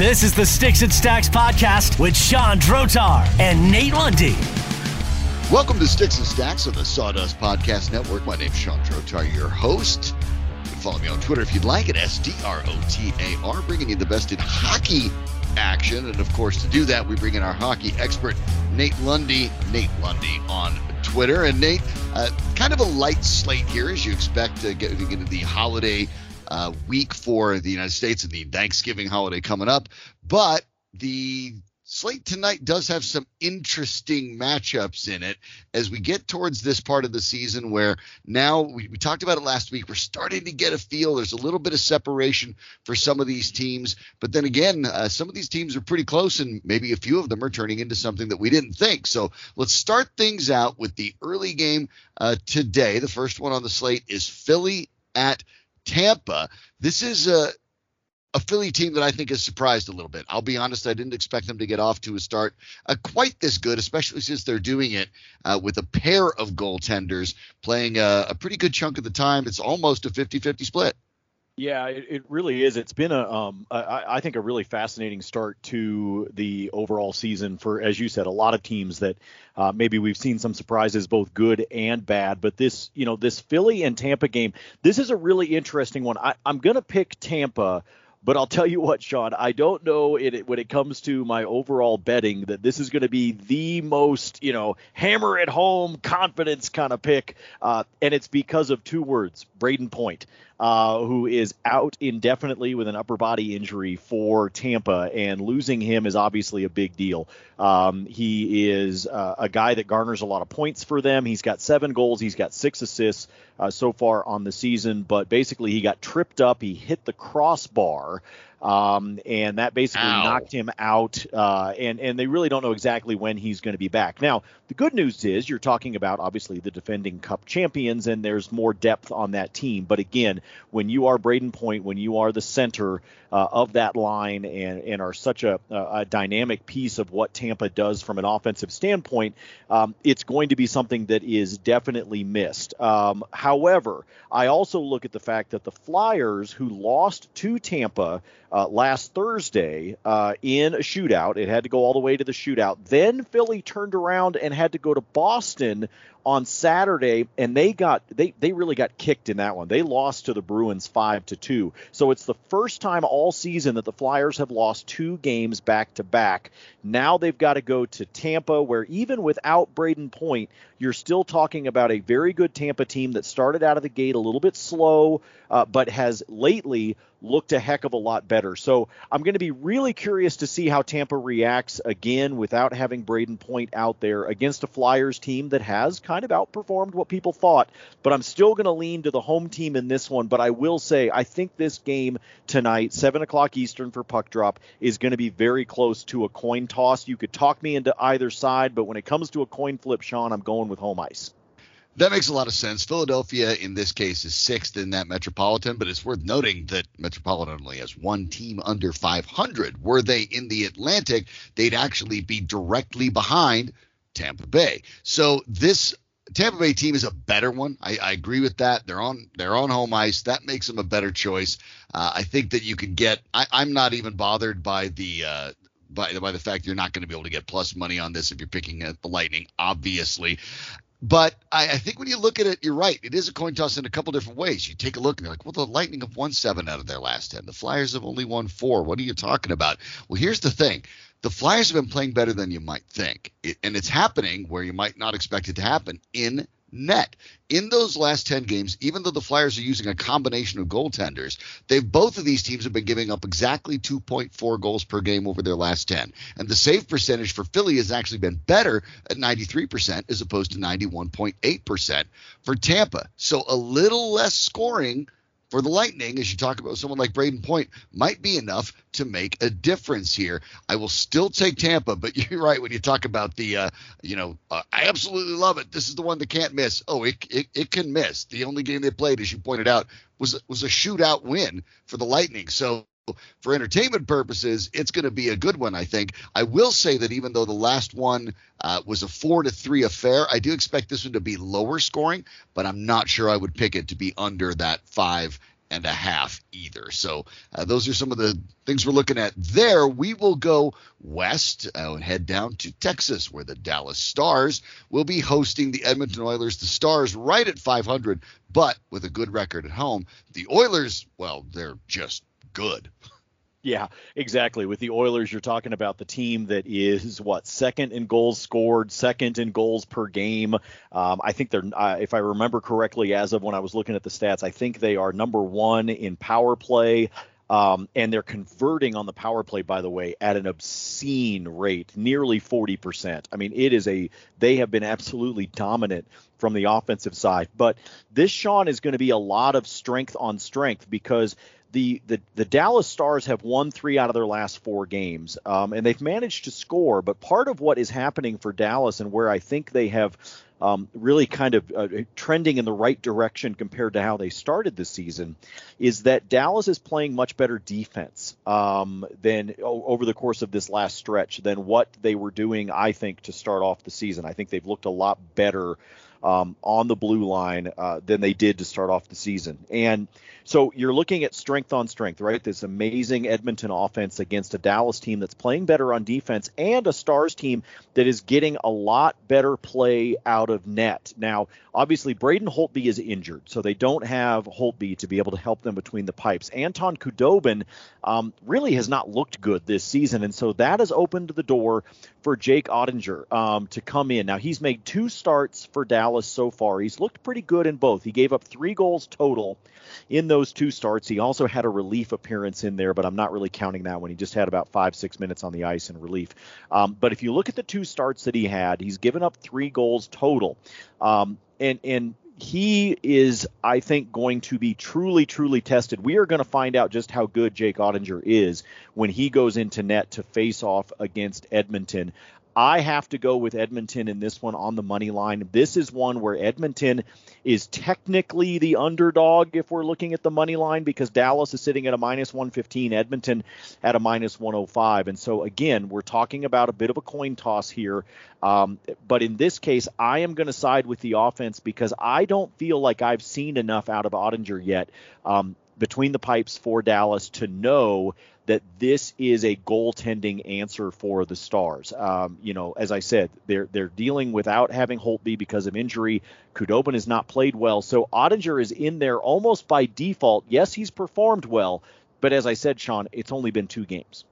This is the Sticks and Stacks podcast with Sean Drotar and Nate Lundy. Welcome to Sticks and Stacks on the Sawdust Podcast Network. My name's Sean Drotar, your host. You follow me on Twitter if you'd like at S-D-R-O-T-A-R, bringing you the best in hockey action. And of course, to do that, we bring in our hockey expert, Nate Lundy. Nate Lundy on Twitter. And Nate, uh, kind of a light slate here as you expect to get into the holiday uh, week for the United States and the Thanksgiving holiday coming up. But the slate tonight does have some interesting matchups in it as we get towards this part of the season where now we, we, talked about it last week. We're starting to get a feel. There's a little bit of separation for some of these teams, but then again, uh, some of these teams are pretty close, and maybe a few of them are turning into something that we didn't think. So let's start things out with the early game uh, today. The first one on the slate is Philly at Tampa. This is a a Philly team that I think has surprised a little bit. I'll be honest, I didn't expect them to get off to a start uh, quite this good, especially since they're doing it uh, with a pair of goaltenders playing a, a pretty good chunk of the time. It's almost a 50 50 split. Yeah, it, it, really is. It's been a, um, I, I think, a really fascinating start to the overall season for, as you said, a lot of teams that uh, maybe we've seen some surprises, both good and bad. But this, you know, this Philly and Tampa game, this is a really interesting one. I, I'm going to pick Tampa but I'll tell you what, Sean, I don't know it, when it comes to my overall betting that this is going to be the most, you know, hammer at home confidence kind of pick. Uh, and it's because of two words Brayden Point uh, who is out indefinitely with an upper body injury for Tampa, and losing him is obviously a big deal. Um, he is uh, a guy that garners a lot of points for them. He's got seven goals, he's got six assists uh, so far on the season, but basically he got tripped up, he hit the crossbar. Um, and that basically Ow. knocked him out. Uh, and and they really don't know exactly when he's going to be back. Now, the good news is you're talking about obviously the defending Cup champions, and there's more depth on that team. But again, when you are Brayden Point, when you are the center uh, of that line, and and are such a, a, dynamic piece of what Tampa does from an offensive standpoint, um, it's going to be something that is definitely missed. Um, however, I also look at the fact that the Flyers, who lost to Tampa uh, last Thursday uh, in a shootout. It had to go all the way to the shootout. Then Philly turned around and had to go to Boston on Saturday, and they got they they really got kicked in that one. They lost to the Bruins five to two. So it's the first time all season that the Flyers have lost two games back to back. Now they've got to go to Tampa, where even without Brayden Point, you're still talking about a very good Tampa team that started out of the gate a little bit slow, uh, but has lately looked a heck of a lot better. So I'm going to be really curious to see how Tampa reacts again without having Brayden Point out there against a Flyers team that has kind of outperformed what people thought. But I'm still going to lean to the home team in this one. But I will say, I think this game tonight, 7 o'clock Eastern for puck drop, is going to be very close to a coin toss. You could talk me into either side, but when it comes to a coin flip, Sean, I'm going with home ice. That makes a lot of sense. Philadelphia, in this case, is sixth in that Metropolitan, but it's worth noting that Metropolitan only has one team under 500. Were they in the Atlantic, they'd actually be directly behind Tampa Bay. So this Tampa Bay team is a better one. I, I, agree with that. They're on they're on home ice. That makes them a better choice. Uh, I think that you can get. I, am not even bothered by the uh, by by the fact you're not going to be able to get plus money on this if you're picking at the Lightning. Obviously, but I, I, think when you look at it, you're right. It is a coin toss in a couple different ways. You take a look and you're like, well, the Lightning have won seven out of their last 10. The Flyers have only won four. What are you talking about? Well, here's the thing the Flyers have been playing better than you might think. It, and it's happening where you might not expect it to happen in net. In those last 10 games, even though the Flyers are using a combination of goaltenders, they've both of these teams have been giving up exactly 2.4 goals per game over their last 10. And the save percentage for Philly has actually been better at 93% as opposed to 91.8% for Tampa. So a little less scoring for the Lightning, as you talk about someone like Brayden Point, might be enough to make a difference here. I will still take Tampa, but you're right when you talk about the, uh, you know, uh, I absolutely love it. This is the one that can't miss. Oh, it, it, it can miss. The only game they played, as you pointed out, was was a shootout win for the Lightning. So for entertainment purposes, it's going to be a good one, I think. I will say that even though the last one uh, was a four to three affair, I do expect this one to be lower scoring, but I'm not sure I would pick it to be under that five and a half either. So uh, those are some of the things we're looking at there. We will go west uh, and head down to Texas, where the Dallas Stars will be hosting the Edmonton Oilers. The Stars right at 500, but with a good record at home. The Oilers, well, they're just good. Yeah, exactly. With the Oilers, you're talking about the team that is what second in goals scored, second in goals per game. Um, I think they're, uh, if I remember correctly, as of when I was looking at the stats, I think they are number one in power play. Um, and they're converting on the power play, by the way, at an obscene rate, nearly 40%. I mean, it is a, they have been absolutely dominant from the offensive side. But this, Sean, is going to be a lot of strength on strength because the, the the Dallas Stars have won three out of their last four games, um, and they've managed to score. But part of what is happening for Dallas, and where I think they have um, really kind of uh, trending in the right direction compared to how they started the season, is that Dallas is playing much better defense um, than over the course of this last stretch than what they were doing. I think to start off the season, I think they've looked a lot better um, on the blue line uh, than they did to start off the season. And so you're looking at strength on strength, right? This amazing Edmonton offense against a Dallas team that's playing better on defense and a Stars team that is getting a lot better play out of net. Now, obviously, Braden Holtby is injured, so they don't have Holtby to be able to help them between the pipes. Anton Khudobin um, really has not looked good this season, and so that has opened the door for Jake Oettinger um, to come in. Now, he's made two starts for Dallas so far. He's looked pretty good in both. He gave up three goals total in those two starts. He also had a relief appearance in there, but I'm not really counting that one. He just had about five, six minutes on the ice in relief. Um, but if you look at the two starts that he had, he's given up three goals total. Um, and, and he is, I think, going to be truly, truly tested. We are going to find out just how good Jake Oettinger is when he goes into net to face off against Edmonton. I have to go with Edmonton in this one on the money line. This is one where Edmonton is technically the underdog if we're looking at the money line because Dallas is sitting at a minus 115, Edmonton at a minus 105. And so, again, we're talking about a bit of a coin toss here. Um, but in this case, I am going to side with the offense because I don't feel like I've seen enough out of Oettinger yet um, between the pipes for Dallas to know that this is a goaltending answer for the Stars. Um, you know, as I said, they're they're dealing without having Holtby because of injury. Khudobin has not played well, so Oettinger is in there almost by default. Yes, he's performed well, but as I said, Sean, it's only been two games.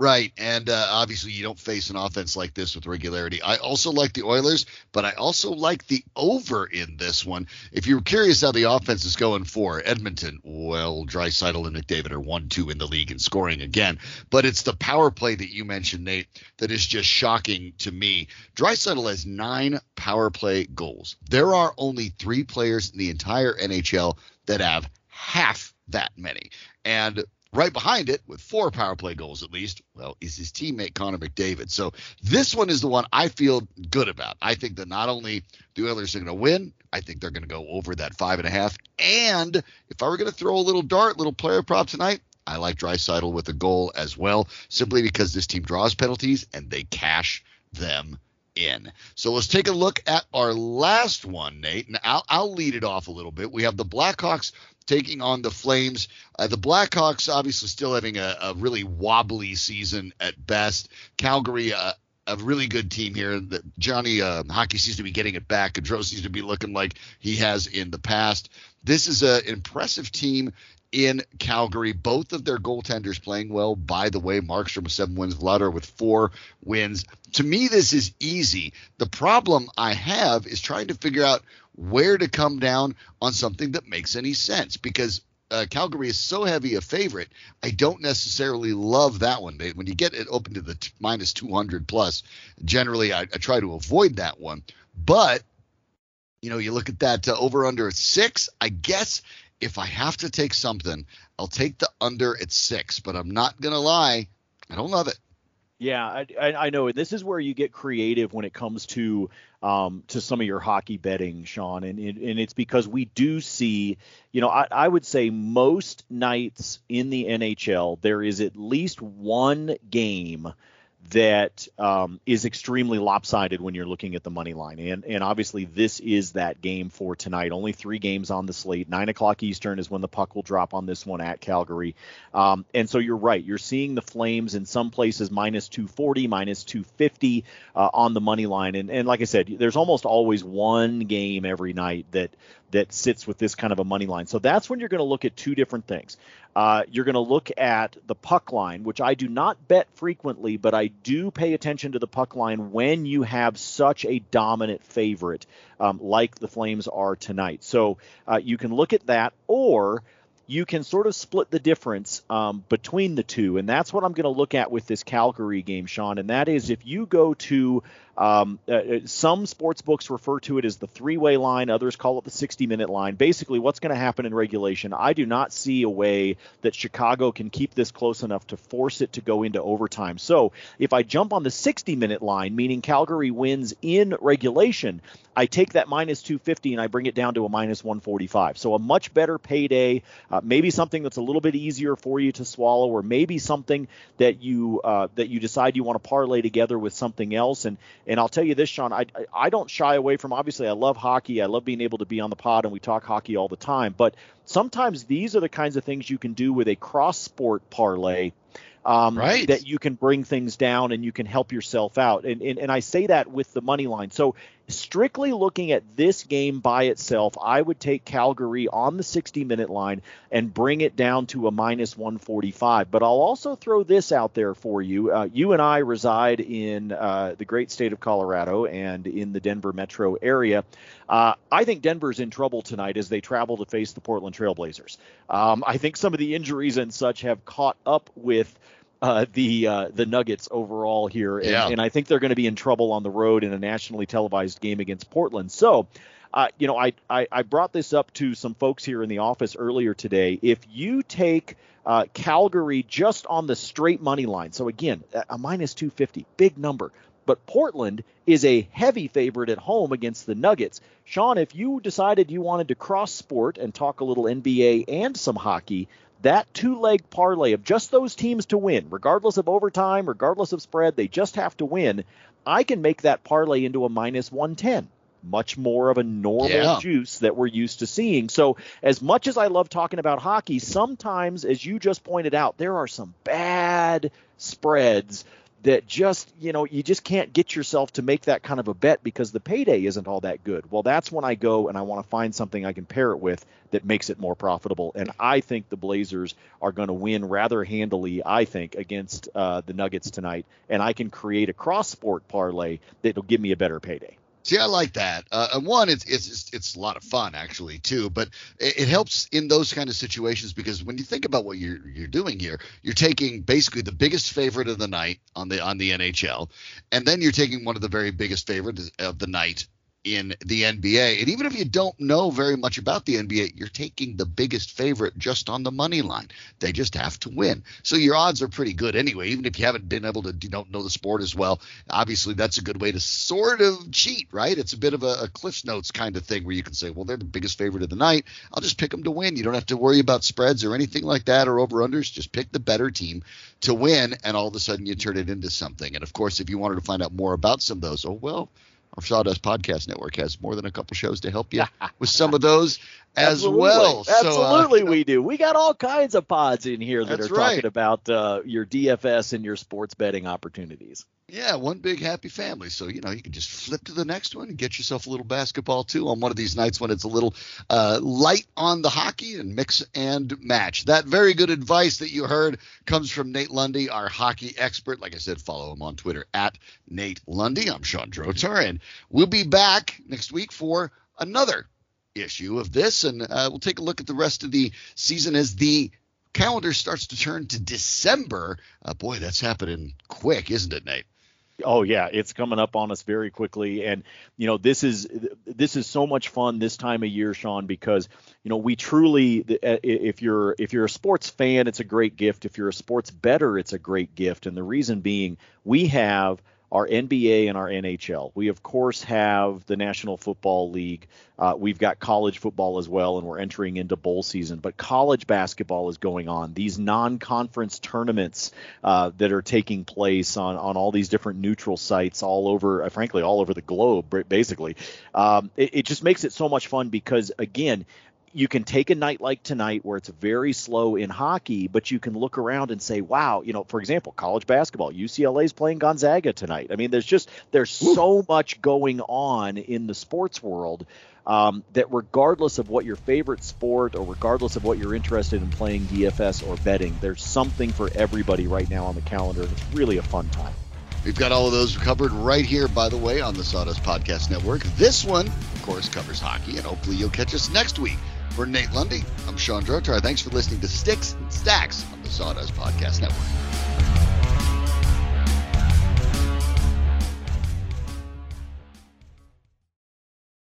Right, and uh, obviously you don't face an offense like this with regularity. I also like the Oilers, but I also like the over in this one. If you're curious how the offense is going for Edmonton, well, Draisaitl and McDavid are one-two in the league in scoring again, but it's the power play that you mentioned, Nate, that is just shocking to me. Draisaitl has nine power play goals. There are only three players in the entire NHL that have half that many, and Right behind it, with four power play goals at least, well, is his teammate Connor McDavid. So this one is the one I feel good about. I think that not only the Oilers are going to win, I think they're going to go over that five and a half. And if I were going to throw a little dart, little player prop tonight, I like Draisaitl with a goal as well, simply because this team draws penalties and they cash them in. So let's take a look at our last one, Nate, and I'll, I'll lead it off a little bit. We have the Blackhawks taking on the Flames. Uh, the Blackhawks obviously still having a, a, really wobbly season at best. Calgary, uh, a really good team here. Johnny uh, Hockey seems to be getting it back. Gaudreau seems to be looking like he has in the past. This is an impressive team in Calgary. Both of their goaltenders playing well. By the way, Markstrom with seven wins, Vladar with four wins. To me, this is easy. The problem I have is trying to figure out where to come down on something that makes any sense because uh, Calgary is so heavy a favorite. I don't necessarily love that one. When you get it open to the t- minus 200 plus, generally I, I, try to avoid that one. But you know, you look at that uh, over under six. I guess if I have to take something, I'll take the under at six. But I'm not gonna lie, I don't love it. Yeah, I, I know. This is where you get creative when it comes to um, to some of your hockey betting, Sean, and and it's because we do see, you know, I, I would say most nights in the NHL there is at least one game that um, is extremely lopsided when you're looking at the money line. And and obviously this is that game for tonight. Only three games on the slate. Nine o'clock Eastern is when the puck will drop on this one at Calgary. Um, and so you're right. You're seeing the Flames in some places minus 240, minus 250 uh, on the money line. And and like I said, there's almost always one game every night that that sits with this kind of a money line. So that's when you're going to look at two different things. Uh, you're going to look at the puck line, which I do not bet frequently, but I do pay attention to the puck line when you have such a dominant favorite um, like the Flames are tonight. So uh, you can look at that, or you can sort of split the difference um, between the two. And that's what I'm going to look at with this Calgary game, Sean. And that is if you go to um, uh, uh some sports books refer to it as the three way line, others call it the 60 minute line. Basically, what's going to happen in regulation? I do not see a way that Chicago can keep this close enough to force it to go into overtime. So if I jump on the 60 minute line, meaning Calgary wins in regulation, I take that minus 250 and I bring it down to a minus 145. So a much better payday, uh, maybe something that's a little bit easier for you to swallow, or maybe something that you uh, that you decide you want to parlay together with something else. And and I'll tell you this, Sean, I I don't shy away from. Obviously, I love hockey. I love being able to be on the pod and we talk hockey all the time. But sometimes these are the kinds of things you can do with a cross sport parlay um, right. that you can bring things down and you can help yourself out. And, and, and I say that with the money line. So strictly looking at this game by itself, I would take Calgary on the 60 minute line and bring it down to a minus 145. But I'll also throw this out there for you. Uh, you and I reside in uh, the great state of Colorado and in the Denver metro area. Uh, I think Denver's in trouble tonight as they travel to face the Portland Trailblazers. Um, I think some of the injuries and such have caught up with uh, the uh, the Nuggets overall here, and, yeah. and I think they're going to be in trouble on the road in a nationally televised game against Portland. So, uh, you know, I, I, I brought this up to some folks here in the office earlier today. If you take uh, Calgary just on the straight money line, so again, a minus 250, big number. But Portland is a heavy favorite at home against the Nuggets. Sean, if you decided you wanted to cross sport and talk a little NBA and some hockey, that two leg parlay of just those teams to win, regardless of overtime, regardless of spread, they just have to win. I can make that parlay into a minus 110 much more of a normal yeah. juice that we're used to seeing. So, as much as I love talking about hockey, sometimes, as you just pointed out, there are some bad spreads that just you know you just can't get yourself to make that kind of a bet because the payday isn't all that good. Well that's when i go and i want to find something i can pair it with that makes it more profitable. And i think the blazers are going to win rather handily i think against uh, the nuggets tonight. And i can create a cross sport parlay that'll give me a better payday See, I like that. Uh, and one, it's it's it's a lot of fun actually too. But it, it, helps in those kind of situations because when you think about what you're you're doing here, you're taking basically the biggest favorite of the night on the on the NHL, and then you're taking one of the very biggest favorites of the night in the NBA. And even if you don't know very much about the NBA, you're taking the biggest favorite just on the money line. They just have to win. So your odds are pretty good anyway, even if you haven't been able to you don't know the sport as well. Obviously, that's a good way to sort of cheat, right? It's a bit of a, a Cliff's Notes kind of thing where you can say, well, they're the biggest favorite of the night. I'll just pick them to win. You don't have to worry about spreads or anything like that or over unders. Just pick the better team to win, and all of a sudden you turn it into something. And of course, if you wanted to find out more about some of those, oh well, Sawdust Podcast Network has more than a couple shows to help you with some of those as Absolutely. well. Absolutely, so, uh, we do. We got all kinds of pods in here that are right. talking about uh, your DFS and your sports betting opportunities. Yeah, one big happy family. So, you know, you can just flip to the next one and get yourself a little basketball too on one of these nights when it's a little uh, light on the hockey and mix and match. That very good advice that you heard comes from Nate Lundy, our hockey expert. Like I said, follow him on Twitter at Nate Lundy. I'm Sean Drotar, and we'll be back next week for another issue of this, and uh, we'll take a look at the rest of the season as the calendar starts to turn to December. Uh, boy, that's happening quick, isn't it, Nate? Oh yeah, it's coming up on us very quickly, and you know this is this is so much fun this time of year, Sean, because you know we truly, uh, if you're if you're a sports fan, it's a great gift. If you're a sports bettor, it's a great gift, and the reason being we have our NBA and our NHL. We, of course, have the National Football League. Uh, we've got college football as well, and we're entering into bowl season. But college basketball is going on. These non conference tournaments uh, that are taking place on, on all these different neutral sites all over, uh, frankly, all over the globe, basically. Um, it, it just makes it so much fun because, again, you can take a night like tonight where it's very slow in hockey, but you can look around and say, wow, you know, for example, college basketball, UCLA is playing Gonzaga tonight. I mean, there's just there's Ooh. so much going on in the sports world um, that regardless of what your favorite sport or regardless of what you're interested in playing DFS or betting, there's something for everybody right now on the calendar, and it's really a fun time. We've got all of those covered right here, by the way, on the Sawdust Podcast Network. This one, of course, covers hockey, and hopefully you'll catch us next week. For Nate Lundy, I'm Sean Drotar. Thanks for listening to Sticks and Stacks on the Sawdust Podcast Network.